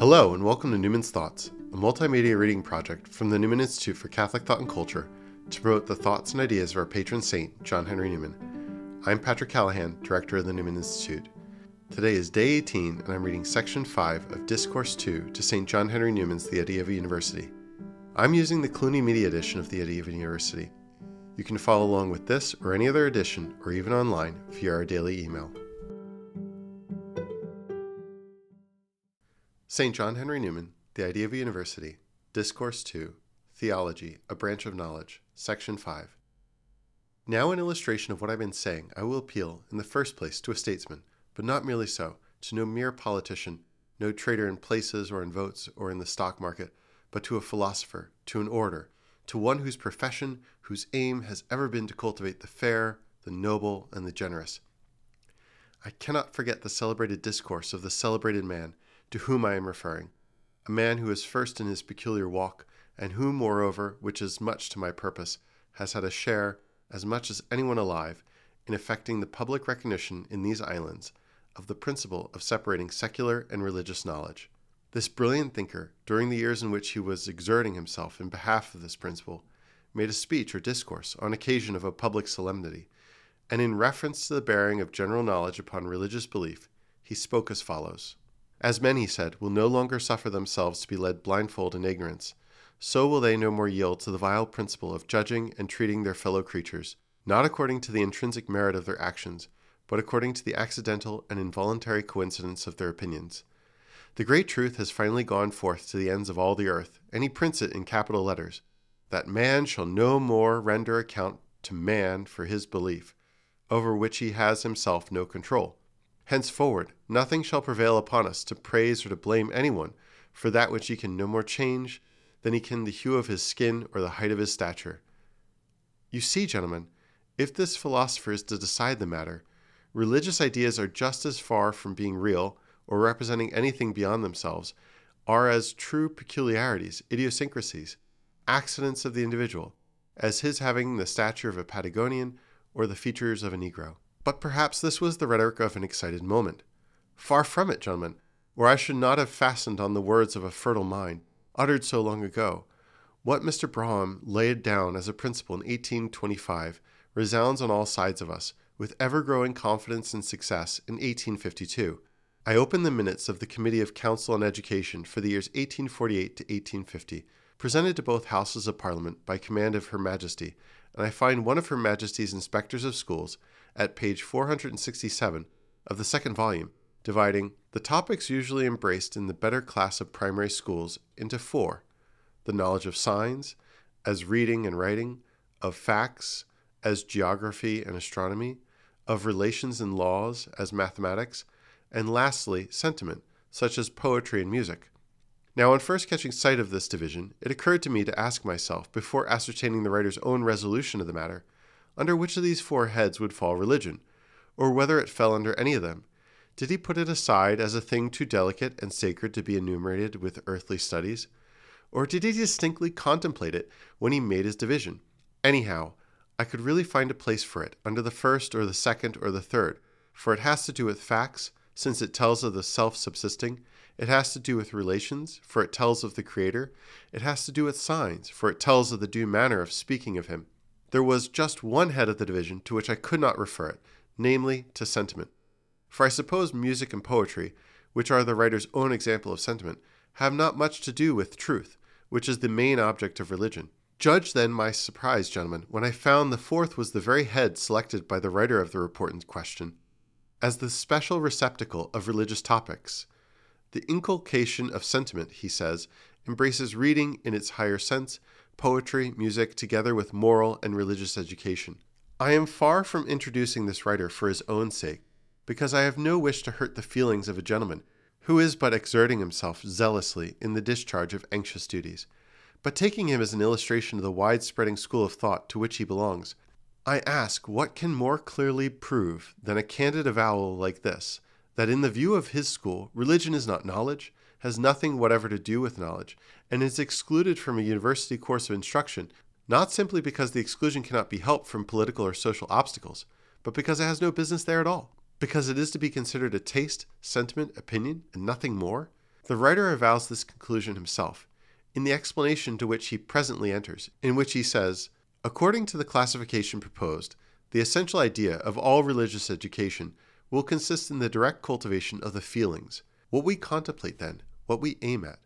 Hello, and welcome to Newman's Thoughts, a multimedia reading project from the Newman Institute for Catholic Thought and Culture to promote the thoughts and ideas of our patron saint, John Henry Newman. I'm Patrick Callahan, director of the Newman Institute. Today is day 18, and I'm reading section 5 of Discourse 2 to St. John Henry Newman's The Idea of a University. I'm using the Cluny Media edition of The Idea of a University. You can follow along with this or any other edition, or even online, via our daily email. St. John Henry Newman, The Idea of a University, Discourse 2, Theology, a Branch of Knowledge, Section 5. Now, in illustration of what I've been saying, I will appeal, in the first place, to a statesman, but not merely so, to no mere politician, no trader in places or in votes or in the stock market, but to a philosopher, to an orator, to one whose profession, whose aim has ever been to cultivate the fair, the noble, and the generous. I cannot forget the celebrated discourse of the celebrated man to whom I am referring, a man who is first in his peculiar walk, and who, moreover, which is much to my purpose, has had a share, as much as anyone alive, in effecting the public recognition in these islands of the principle of separating secular and religious knowledge. This brilliant thinker, during the years in which he was exerting himself in behalf of this principle, made a speech or discourse on occasion of a public solemnity, and in reference to the bearing of general knowledge upon religious belief, he spoke as follows As men, he said, will no longer suffer themselves to be led blindfold in ignorance, so will they no more yield to the vile principle of judging and treating their fellow creatures, not according to the intrinsic merit of their actions, but according to the accidental and involuntary coincidence of their opinions. The great truth has finally gone forth to the ends of all the earth, and he prints it in capital letters that man shall no more render account to man for his belief, over which he has himself no control. Henceforward, nothing shall prevail upon us to praise or to blame anyone for that which he can no more change than he can the hue of his skin or the height of his stature. You see, gentlemen, if this philosopher is to decide the matter, religious ideas are just as far from being real or representing anything beyond themselves are as true peculiarities, idiosyncrasies, accidents of the individual, as his having the stature of a Patagonian or the features of a Negro. But perhaps this was the rhetoric of an excited moment. Far from it, gentlemen, or I should not have fastened on the words of a fertile mind, uttered so long ago. What Mr. Brougham laid down as a principle in 1825 resounds on all sides of us, with ever growing confidence and success in 1852. I open the minutes of the Committee of Council on Education for the years 1848 to 1850, presented to both Houses of Parliament by command of Her Majesty, and I find one of Her Majesty's Inspectors of Schools at page 467 of the second volume, dividing the topics usually embraced in the better class of primary schools into four the knowledge of signs, as reading and writing, of facts, as geography and astronomy, of relations and laws, as mathematics, and lastly, sentiment, such as poetry and music. Now, on first catching sight of this division, it occurred to me to ask myself, before ascertaining the writer's own resolution of the matter, under which of these four heads would fall religion, or whether it fell under any of them. Did he put it aside as a thing too delicate and sacred to be enumerated with earthly studies? Or did he distinctly contemplate it when he made his division? Anyhow, I could really find a place for it under the first or the second or the third, for it has to do with facts, since it tells of the self subsisting. It has to do with relations, for it tells of the Creator. It has to do with signs, for it tells of the due manner of speaking of Him. There was just one head of the division to which I could not refer it, namely to sentiment. For I suppose music and poetry, which are the writer's own example of sentiment, have not much to do with truth, which is the main object of religion. Judge then my surprise, gentlemen, when I found the fourth was the very head selected by the writer of the report in question as the special receptacle of religious topics. The inculcation of sentiment, he says, embraces reading in its higher sense, poetry, music, together with moral and religious education. I am far from introducing this writer for his own sake, because I have no wish to hurt the feelings of a gentleman who is but exerting himself zealously in the discharge of anxious duties, but taking him as an illustration of the wide spreading school of thought to which he belongs. I ask what can more clearly prove than a candid avowal like this that in the view of his school, religion is not knowledge, has nothing whatever to do with knowledge, and is excluded from a university course of instruction, not simply because the exclusion cannot be helped from political or social obstacles, but because it has no business there at all, because it is to be considered a taste, sentiment, opinion, and nothing more? The writer avows this conclusion himself in the explanation to which he presently enters, in which he says, According to the classification proposed, the essential idea of all religious education will consist in the direct cultivation of the feelings. What we contemplate, then, what we aim at,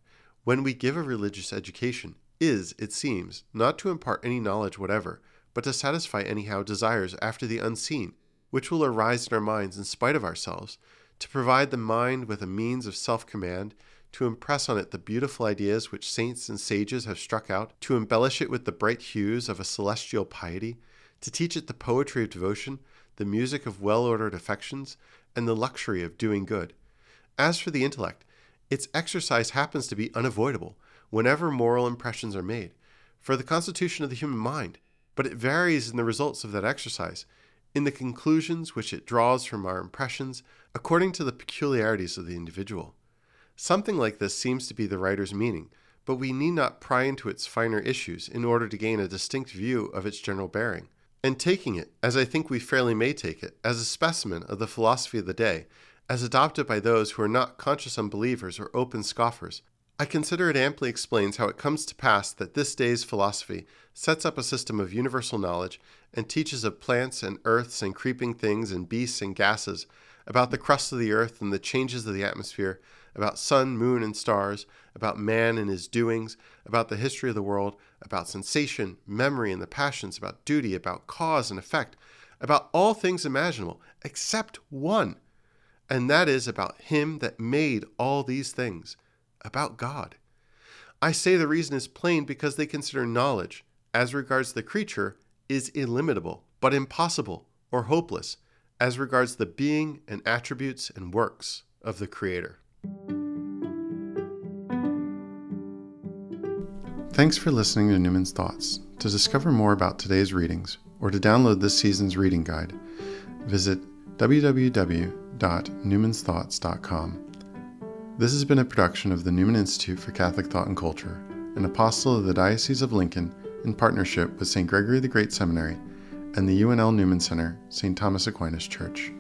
when we give a religious education, is, it seems, not to impart any knowledge whatever, but to satisfy anyhow desires after the unseen, which will arise in our minds in spite of ourselves, to provide the mind with a means of self command, to impress on it the beautiful ideas which saints and sages have struck out, to embellish it with the bright hues of a celestial piety, to teach it the poetry of devotion, the music of well ordered affections, and the luxury of doing good. As for the intellect, its exercise happens to be unavoidable whenever moral impressions are made, for the constitution of the human mind, but it varies in the results of that exercise, in the conclusions which it draws from our impressions, according to the peculiarities of the individual. Something like this seems to be the writer's meaning, but we need not pry into its finer issues in order to gain a distinct view of its general bearing. And taking it, as I think we fairly may take it, as a specimen of the philosophy of the day, as adopted by those who are not conscious unbelievers or open scoffers, I consider it amply explains how it comes to pass that this day's philosophy sets up a system of universal knowledge and teaches of plants and earths and creeping things and beasts and gases, about the crust of the earth and the changes of the atmosphere, about sun, moon, and stars, about man and his doings, about the history of the world, about sensation, memory, and the passions, about duty, about cause and effect, about all things imaginable, except one, and that is about Him that made all these things, about God. I say the reason is plain because they consider knowledge, as regards the creature, is illimitable, but impossible or hopeless, as regards the being and attributes and works of the Creator. Thanks for listening to Newman's Thoughts. To discover more about today's readings or to download this season's reading guide, visit www.newmansthoughts.com. This has been a production of the Newman Institute for Catholic Thought and Culture, an apostle of the Diocese of Lincoln in partnership with St. Gregory the Great Seminary and the UNL Newman Center, St. Thomas Aquinas Church.